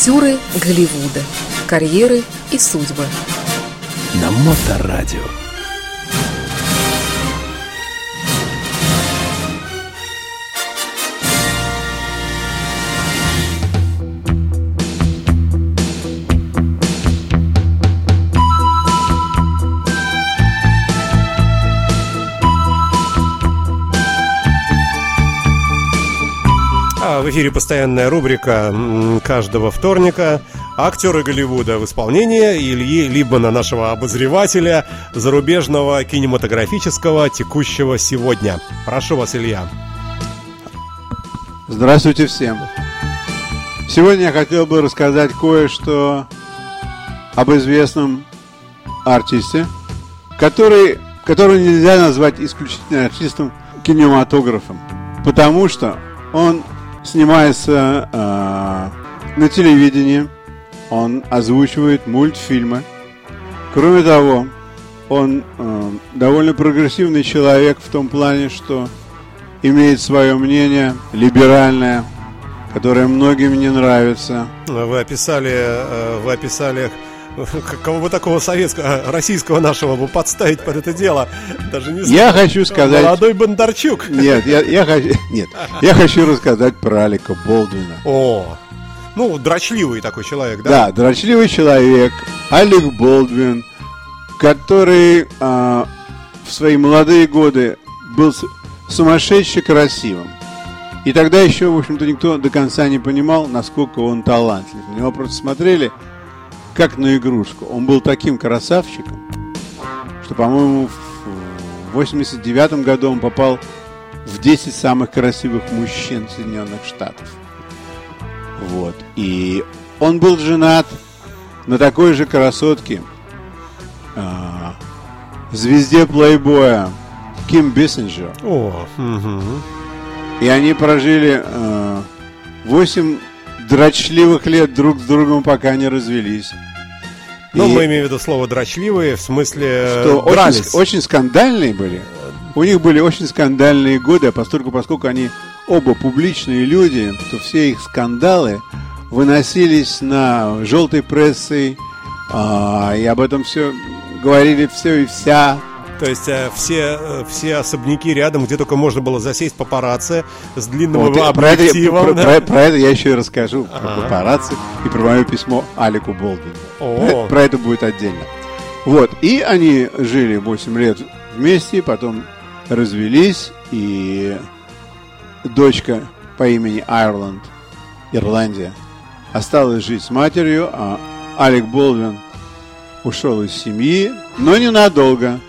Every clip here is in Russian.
Актеры Голливуда. Карьеры и судьбы. На Моторадио. В эфире постоянная рубрика каждого вторника «Актеры Голливуда» в исполнении Ильи Либмана, нашего обозревателя зарубежного кинематографического текущего сегодня. Прошу вас, Илья. Здравствуйте всем. Сегодня я хотел бы рассказать кое-что об известном артисте, который, которого нельзя назвать исключительно артистом кинематографом, потому что он снимается э, на телевидении, он озвучивает мультфильмы. Кроме того, он э, довольно прогрессивный человек в том плане, что имеет свое мнение либеральное, которое многим не нравится. Вы описали, э, вы описали Кого бы такого советского, э, российского нашего бы подставить под это дело? Даже не знаю. Я хочу сказать... Молодой Бондарчук. Нет, я, я, хочу, нет, я хочу рассказать про Алика Болдвина. О, ну, дрочливый такой человек, да? Да, дрочливый человек, Алик Болдвин, который а, в свои молодые годы был сумасшедше красивым. И тогда еще, в общем-то, никто до конца не понимал, насколько он талантлив. На него просто смотрели – как на игрушку. Он был таким красавчиком, что, по-моему, в 89 году он попал в 10 самых красивых мужчин Соединенных Штатов. Вот. И он был женат на такой же красотке, а, звезде плейбоя Ким Биссенджер. О, угу. И они прожили а, 8 дрочливых лет друг с другом, пока не развелись. Ну, мы имеем в виду слово дрочливые, в смысле что дрались. Очень, очень скандальные были. У них были очень скандальные годы, а поскольку, поскольку они оба публичные люди, то все их скандалы выносились на желтой прессой, а, и об этом все говорили все и вся. То есть э, все, э, все особняки рядом, где только можно было засесть папарацци с длинным вот, объективом. Про, да? про, про, про это я еще и расскажу, про ага. папарацци и про мое письмо Алику Болдину. О. Про это будет отдельно. Вот, и они жили 8 лет вместе, потом развелись, и дочка по имени Айрланд, Ирландия, осталась жить с матерью, а Алек Болдвин ушел из семьи, но ненадолго.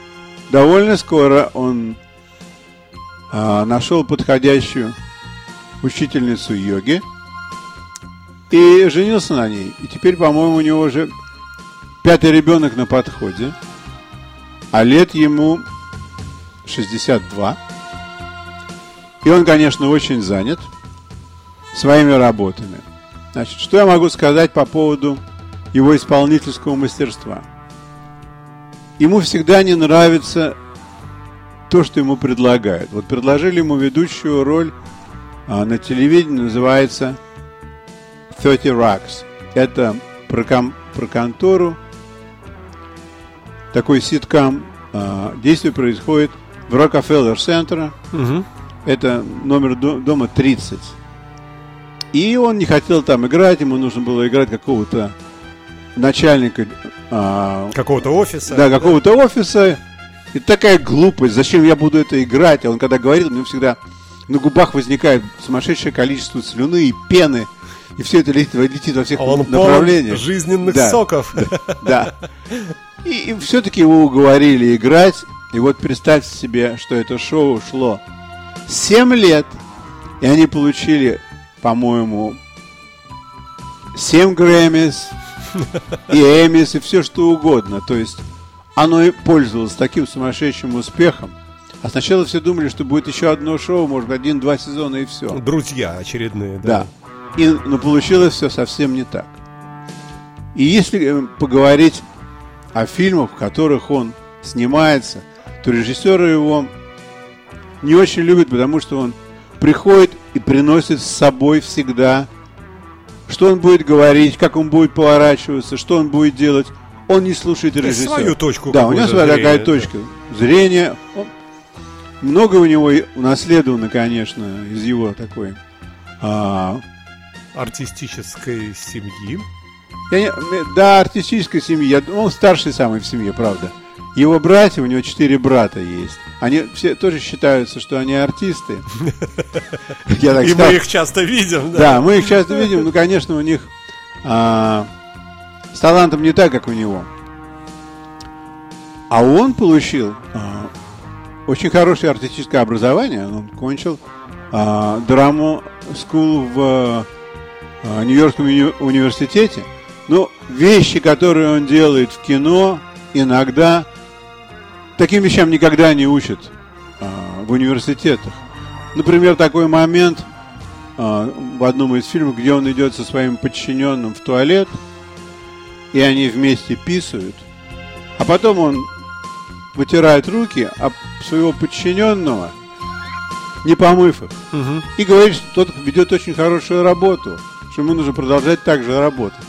Довольно скоро он а, нашел подходящую учительницу йоги и женился на ней. И теперь, по-моему, у него уже пятый ребенок на подходе, а лет ему 62. И он, конечно, очень занят своими работами. Значит, что я могу сказать по поводу его исполнительского мастерства? Ему всегда не нравится то, что ему предлагают. Вот предложили ему ведущую роль а, на телевидении, называется 30 Rocks. Это про, ком, про контору, такой ситкам. А, действие происходит в Rockefeller Center. Угу. Это номер до, дома 30. И он не хотел там играть, ему нужно было играть какого-то начальника а, какого-то офиса. Да, какого-то офиса. И такая глупость, зачем я буду это играть? А он когда говорит, у него всегда на губах возникает сумасшедшее количество слюны и пены. И все это летит, летит во всех а он направлениях. жизненных да, соков. Да. да. И, и все-таки его уговорили играть. И вот представьте себе, что это шоу шло 7 лет. И они получили, по-моему, 7 Грэммис, и Эмис, и все что угодно. То есть оно и пользовалось таким сумасшедшим успехом. А сначала все думали, что будет еще одно шоу, может один-два сезона и все. Друзья очередные, да. Да. И, но получилось все совсем не так. И если э, поговорить о фильмах, в которых он снимается, то режиссеры его не очень любят, потому что он приходит и приносит с собой всегда что он будет говорить, как он будет поворачиваться, что он будет делать. Он не слушает режиссера. Свою точку. Да, у него своя такая точка зрения. Он, много у него унаследовано, конечно, из его такой а, артистической семьи. Я не, да, артистической семьи. Он старший самый в семье, правда. Его братья, у него четыре брата есть. Они все тоже считаются, что они артисты. И мы их часто видим. Да, мы их часто видим. Ну, конечно, у них а, с талантом не так, как у него. А он получил а, очень хорошее артистическое образование. Он кончил а, драму скул в Нью-Йоркском университете. Но вещи, которые он делает в кино, иногда таким вещам никогда не учат а, в университетах. Например, такой момент а, в одном из фильмов, где он идет со своим подчиненным в туалет, и они вместе писают, а потом он вытирает руки об своего подчиненного, не помыв их, угу. и говорит, что тот ведет очень хорошую работу, что ему нужно продолжать так же работать.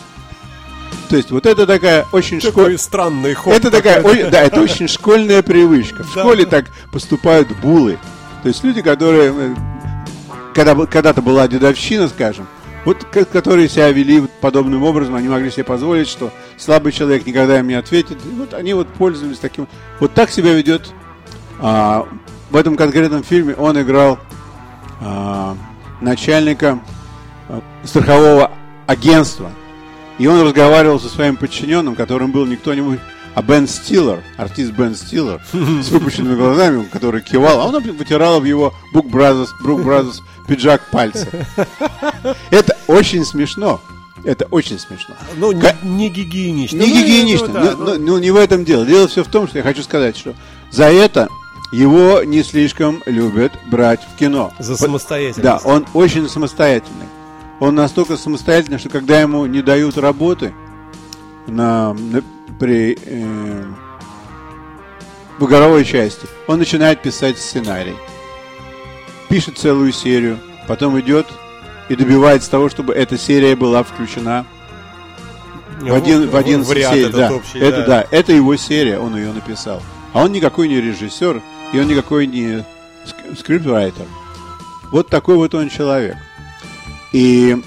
То есть вот это такая очень школьная... странный ход. Это такая, ой, да, это очень школьная привычка. В школе так поступают булы. То есть люди, которые... Э, когда, когда-то была дедовщина, скажем, вот которые себя вели подобным образом, они могли себе позволить, что слабый человек никогда им не ответит. И вот они вот пользовались таким... Вот так себя ведет... А, в этом конкретном фильме он играл а, начальника а, страхового агентства – и он разговаривал со своим подчиненным, которым был не кто-нибудь, а Бен Стиллер, артист Бен Стиллер, с выпущенными глазами, который кивал, а он вытирал в его Book Brothers, Brook Brothers пиджак пальцы. Это очень смешно. Это очень смешно. Ну, не, не гигиенично. Не ну, гигиенично. Ну, да, ну, ну, не в этом дело. Дело все в том, что я хочу сказать, что за это его не слишком любят брать в кино. За самостоятельность. Да, он очень самостоятельный он настолько самостоятельный, что когда ему не дают работы на, на при э, в игровой части, он начинает писать сценарий, пишет целую серию, потом идет и добивается того, чтобы эта серия была включена в один в один серий. Да, общий, это да. да, это его серия, он ее написал. А он никакой не режиссер, и он никакой не скриптврайтер. Вот такой вот он человек. И,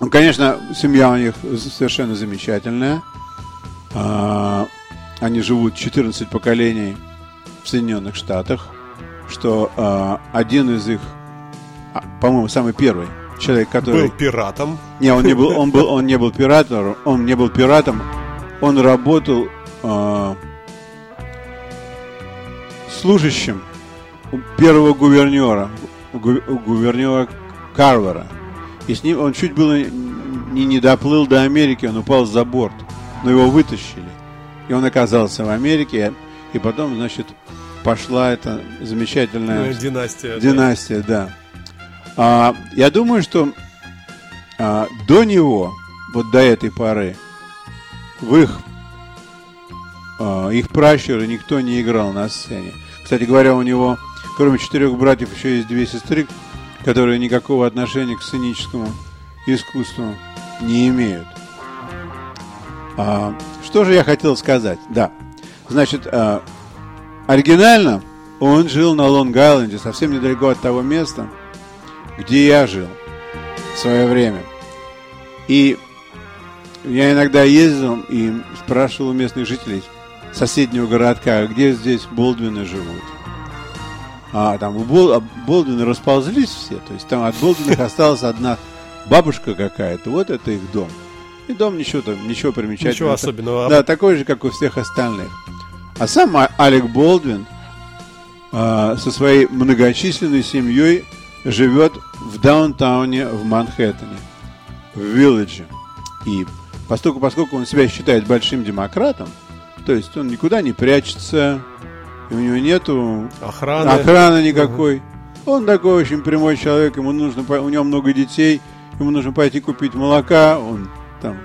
ну, конечно, семья у них совершенно замечательная. А, они живут 14 поколений в Соединенных Штатах, что а, один из их, а, по-моему, самый первый человек, который был пиратом. Не, он не был, он был, он не был пиратом, он не был пиратом, он работал служащим первого гувернера, гувернера Карвера. И с ним он чуть было не, не доплыл до Америки, он упал за борт. Но его вытащили. И он оказался в Америке. И потом, значит, пошла эта замечательная ну, династия. Династия, да. да. А, я думаю, что а, до него, вот до этой поры, в их, а, их пращуры никто не играл на сцене. Кстати говоря, у него, кроме четырех братьев, еще есть две сестры, которые никакого отношения к сценическому искусству не имеют. А, что же я хотел сказать? Да, значит, а, оригинально он жил на Лонг-Айленде, совсем недалеко от того места, где я жил в свое время. И я иногда ездил и спрашивал у местных жителей соседнего городка, где здесь Болдвины живут а там у Бол, Болдвина расползлись все, то есть там от Болдвинах осталась одна бабушка какая-то, вот это их дом. И дом ничего там, ничего примечательного. Ничего особенного. Да, такой же, как у всех остальных. А сам а, Алек Болдвин а, со своей многочисленной семьей живет в даунтауне в Манхэттене, в Вилледже. И поскольку, поскольку он себя считает большим демократом, то есть он никуда не прячется, у него нету охраны, охраны никакой. Угу. Он такой очень прямой человек, ему нужно, у него много детей, ему нужно пойти купить молока, он там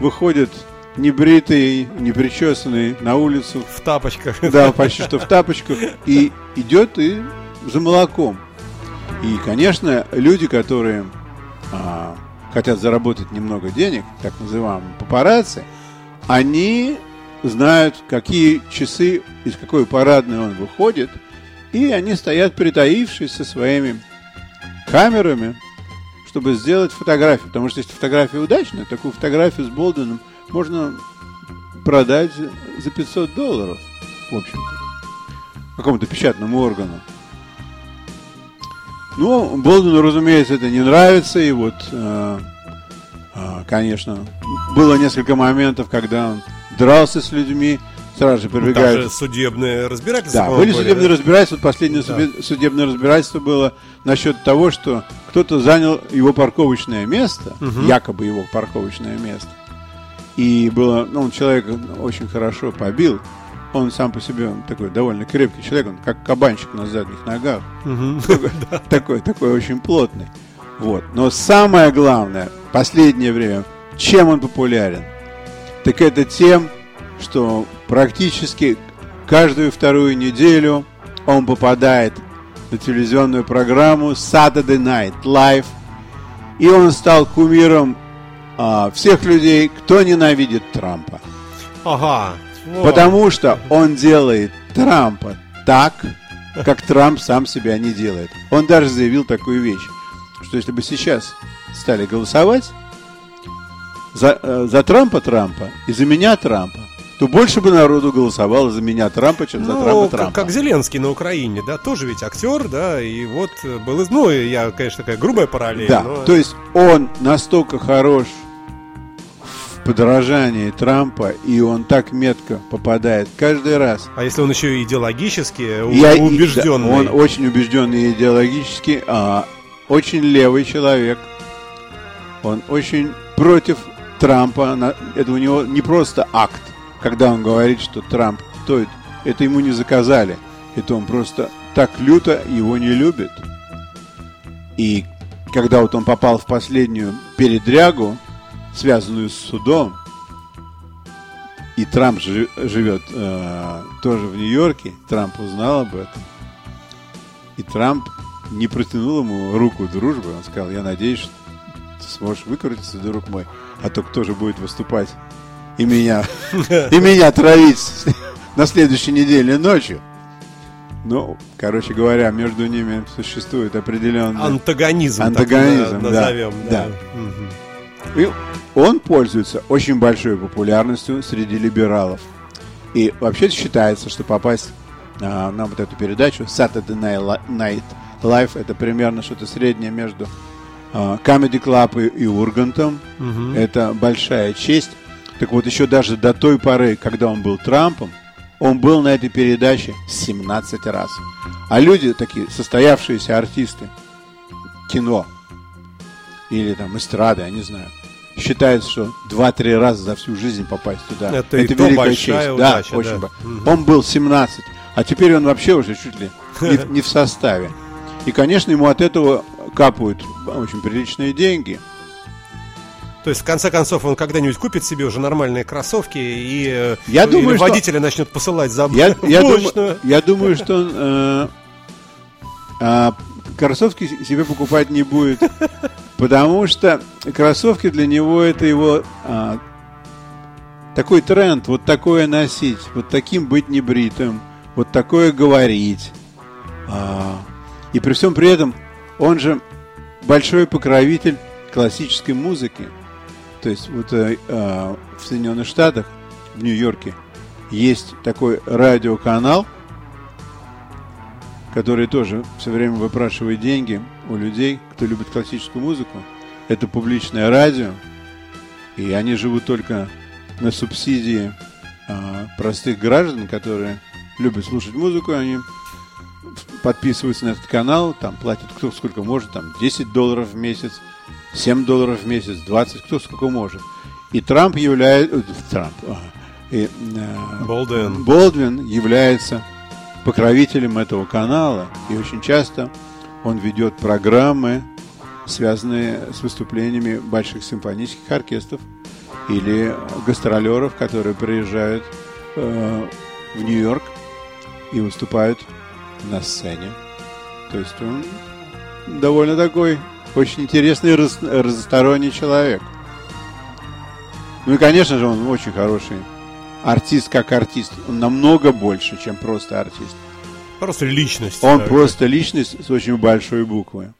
выходит небритый, непричесанный на улицу. В тапочках. Да, почти что в тапочках. И идет и за молоком. И, конечно, люди, которые а, хотят заработать немного денег, так называемые папарацци, они знают, какие часы, из какой парадной он выходит, и они стоят притаившись со своими камерами, чтобы сделать фотографию. Потому что если фотография удачная, такую фотографию с Болденом можно продать за 500 долларов, в общем-то, какому-то печатному органу. Ну, Болдену, разумеется, это не нравится, и вот, э, э, конечно, было несколько моментов, когда он дрался с людьми, сразу же прибегают. Даже судебное разбирательство. Да, были судебные разбирательства. Последнее да. судебное разбирательство было насчет того, что кто-то занял его парковочное место, угу. якобы его парковочное место. И было, ну, он человек очень хорошо побил. Он сам по себе он такой довольно крепкий человек, он как кабанчик на задних ногах. Такой, такой очень плотный. Вот. Но самое главное, последнее время, чем он популярен? Так это тем, что практически каждую вторую неделю он попадает на телевизионную программу Saturday Night Live. И он стал кумиром а, всех людей, кто ненавидит Трампа. Ага. Вот. Потому что он делает Трампа так, как Трамп сам себя не делает. Он даже заявил такую вещь, что если бы сейчас стали голосовать за, э, за Трампа Трампа и за меня Трампа, то больше бы народу голосовало за меня Трампа, чем за ну, Трампа Трампа. Как, как Зеленский на Украине, да, тоже ведь актер, да, и вот был, ну, я, конечно, такая грубая параллель. Да, но... то есть он настолько хорош в подражании Трампа, и он так метко попадает каждый раз. А если он еще и идеологически я, убежденный? Да, он очень убежденный идеологически, а, очень левый человек. Он очень против Трампа. Это у него не просто акт, когда он говорит, что Трамп стоит, это ему не заказали. Это он просто так люто его не любит. И когда вот он попал в последнюю передрягу, связанную с судом, и Трамп живет э, тоже в Нью-Йорке, Трамп узнал об этом, и Трамп не протянул ему руку дружбы, он сказал, я надеюсь, что ты сможешь выкрутиться, друг мой, а то кто же будет выступать и меня, и меня травить на следующей неделе ночью. Ну, короче говоря, между ними существует определенный антагонизм, антагонизм, да, назовем, да. да. И он пользуется очень большой популярностью среди либералов. И вообще считается, что попасть а, на вот эту передачу Saturday Night Live это примерно что-то среднее между Comedy Club и, и Ургантом. Угу. Это большая честь. Так вот, еще даже до той поры, когда он был Трампом, он был на этой передаче 17 раз. А люди, такие состоявшиеся артисты кино или там эстрады, я не знаю, считают, что 2-3 раза за всю жизнь попасть туда. Это, это великая честь. Удача, да, очень да. Угу. Он был 17, а теперь он вообще уже чуть ли не, не в составе. И, конечно, ему от этого капают очень приличные деньги – то есть, в конце концов, он когда-нибудь купит себе уже нормальные кроссовки и э, я думаю, водителя что... начнет посылать за я, я, думаю, я думаю, что он э, э, кроссовки себе покупать не будет, потому что кроссовки для него это его э, такой тренд, вот такое носить, вот таким быть небритым, вот такое говорить. Э, и при всем при этом он же большой покровитель классической музыки. То есть вот э, э, в Соединенных Штатах, в Нью-Йорке, есть такой радиоканал, который тоже все время выпрашивает деньги у людей, кто любит классическую музыку. Это публичное радио, и они живут только на субсидии э, простых граждан, которые любят слушать музыку, они подписываются на этот канал, там платят кто сколько может, там 10 долларов в месяц, 7 долларов в месяц, 20, кто сколько может. И Трамп является... Э, Трамп, ага, и, э, Болдвин. Болдвин является покровителем этого канала. И очень часто он ведет программы, связанные с выступлениями больших симфонических оркестров или гастролеров, которые приезжают э, в Нью-Йорк и выступают на сцене. То есть он довольно такой очень интересный раз, разносторонний человек. Ну и, конечно же, он очень хороший артист как артист. Он намного больше, чем просто артист. Просто личность. Он да, просто личность с очень большой буквы.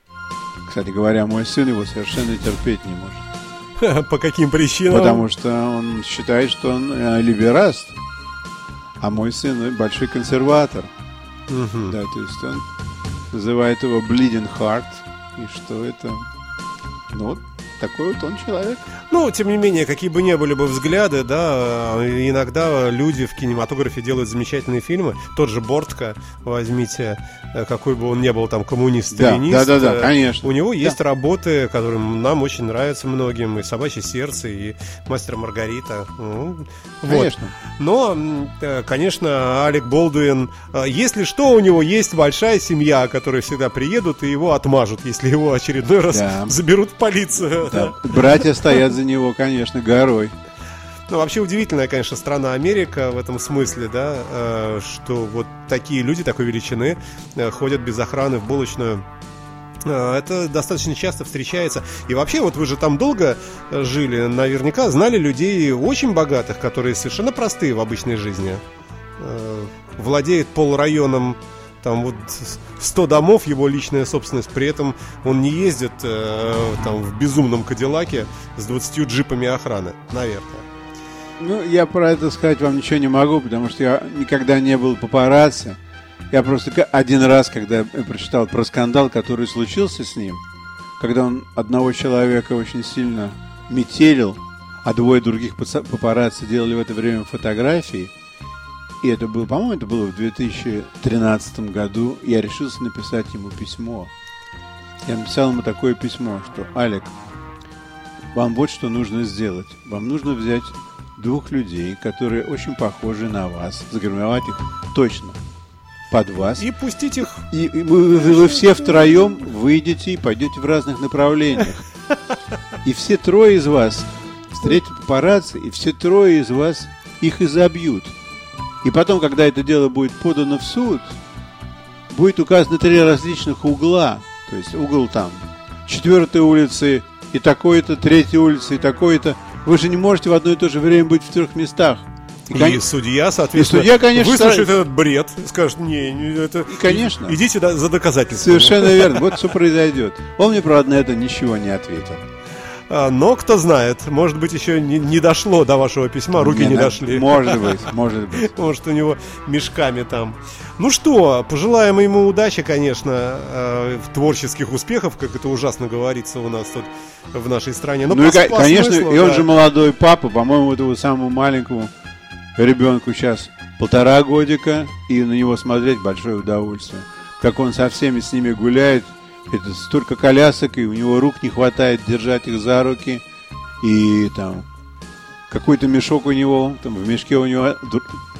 Кстати говоря, мой сын его совершенно терпеть не может. По каким причинам? Потому что он считает, что он э, либераст. А мой сын большой консерватор. Угу. Да, то есть он называет его Bleeding Heart. И что это? Ну вот такой вот он человек. Ну, тем не менее, какие бы ни были бы взгляды, да, иногда люди в кинематографе делают замечательные фильмы. Тот же Бортко, возьмите, э, какой бы он ни был там коммунист да, Да, да, да, конечно. У него есть да. работы, которые нам очень нравятся многим, и «Собачье сердце», и «Мастер Маргарита». Ну, конечно. Вот. Но, э, конечно, Алек Болдуин, э, если что, у него есть большая семья, которые всегда приедут и его отмажут, если его очередной раз да. заберут в полицию. Да. Братья стоят за него, конечно, горой. Ну, вообще удивительная, конечно, страна Америка в этом смысле, да, э, что вот такие люди такой величины э, ходят без охраны в булочную. Э, это достаточно часто встречается. И вообще, вот вы же там долго жили, наверняка знали людей очень богатых, которые совершенно простые в обычной жизни. Владеет полрайоном там вот 100 домов его личная собственность, при этом он не ездит э, там в безумном Кадиллаке с 20 джипами охраны, наверное. Ну, я про это сказать вам ничего не могу, потому что я никогда не был папарацци. Я просто один раз, когда прочитал про скандал, который случился с ним, когда он одного человека очень сильно метелил, а двое других папарацци делали в это время фотографии – и это было, по-моему, это было в 2013 году. Я решился написать ему письмо. Я написал ему такое письмо, что «Алек, вам вот что нужно сделать. Вам нужно взять двух людей, которые очень похожи на вас, загримовать их точно под вас. И пустить их. И, и вы, вы, вы все втроем выйдете и пойдете в разных направлениях. И все трое из вас встретят папарацци, и все трое из вас их изобьют. И потом, когда это дело будет подано в суд, будет указано три различных угла. То есть угол там четвертой улицы и такой-то, третьей улицы и такой-то. Вы же не можете в одно и то же время быть в трех местах. И, и судья, соответственно, и судья, конечно, выслушает этот бред, скажет, не, не это... И, конечно. Идите за доказательствами. Совершенно верно. Вот что произойдет. Он мне, правда, на это ничего не ответил. А, но кто знает, может быть, еще не, не дошло до вашего письма, руки не, не дошли. Может быть, может быть. Может, у него мешками там. Ну что, пожелаем ему удачи, конечно, э, в творческих успехов, как это ужасно говорится у нас тут в нашей стране. Но ну, по, и, по конечно, смыслу, и он да. же молодой папа, по-моему, этому самому маленькому ребенку сейчас полтора годика, и на него смотреть большое удовольствие. Как он со всеми с ними гуляет, это столько колясок, и у него рук не хватает держать их за руки. И там какой-то мешок у него, там в мешке у него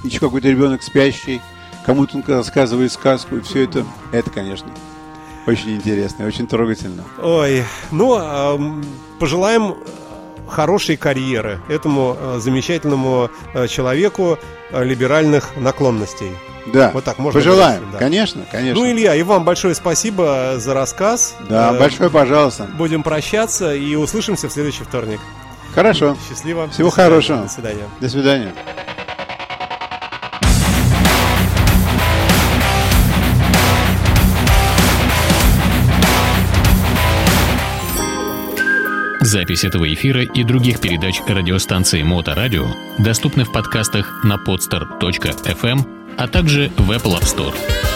еще какой-то ребенок спящий, кому-то он рассказывает сказку, и все это, это, конечно, очень интересно, очень трогательно. Ой, ну, э, пожелаем хорошей карьеры этому э, замечательному э, человеку э, либеральных наклонностей. Да. Вот так можно. Пожелаем. Говорить, да. Конечно, конечно. Ну, Илья, и вам большое спасибо за рассказ. Да, э, большое пожалуйста. Будем прощаться и услышимся в следующий вторник. Хорошо. Счастливо. Всего До хорошего. До свидания. До свидания. Запись этого эфира и других передач радиостанции Моторадио доступны в подкастах на podster.fm а также в Apple App Store.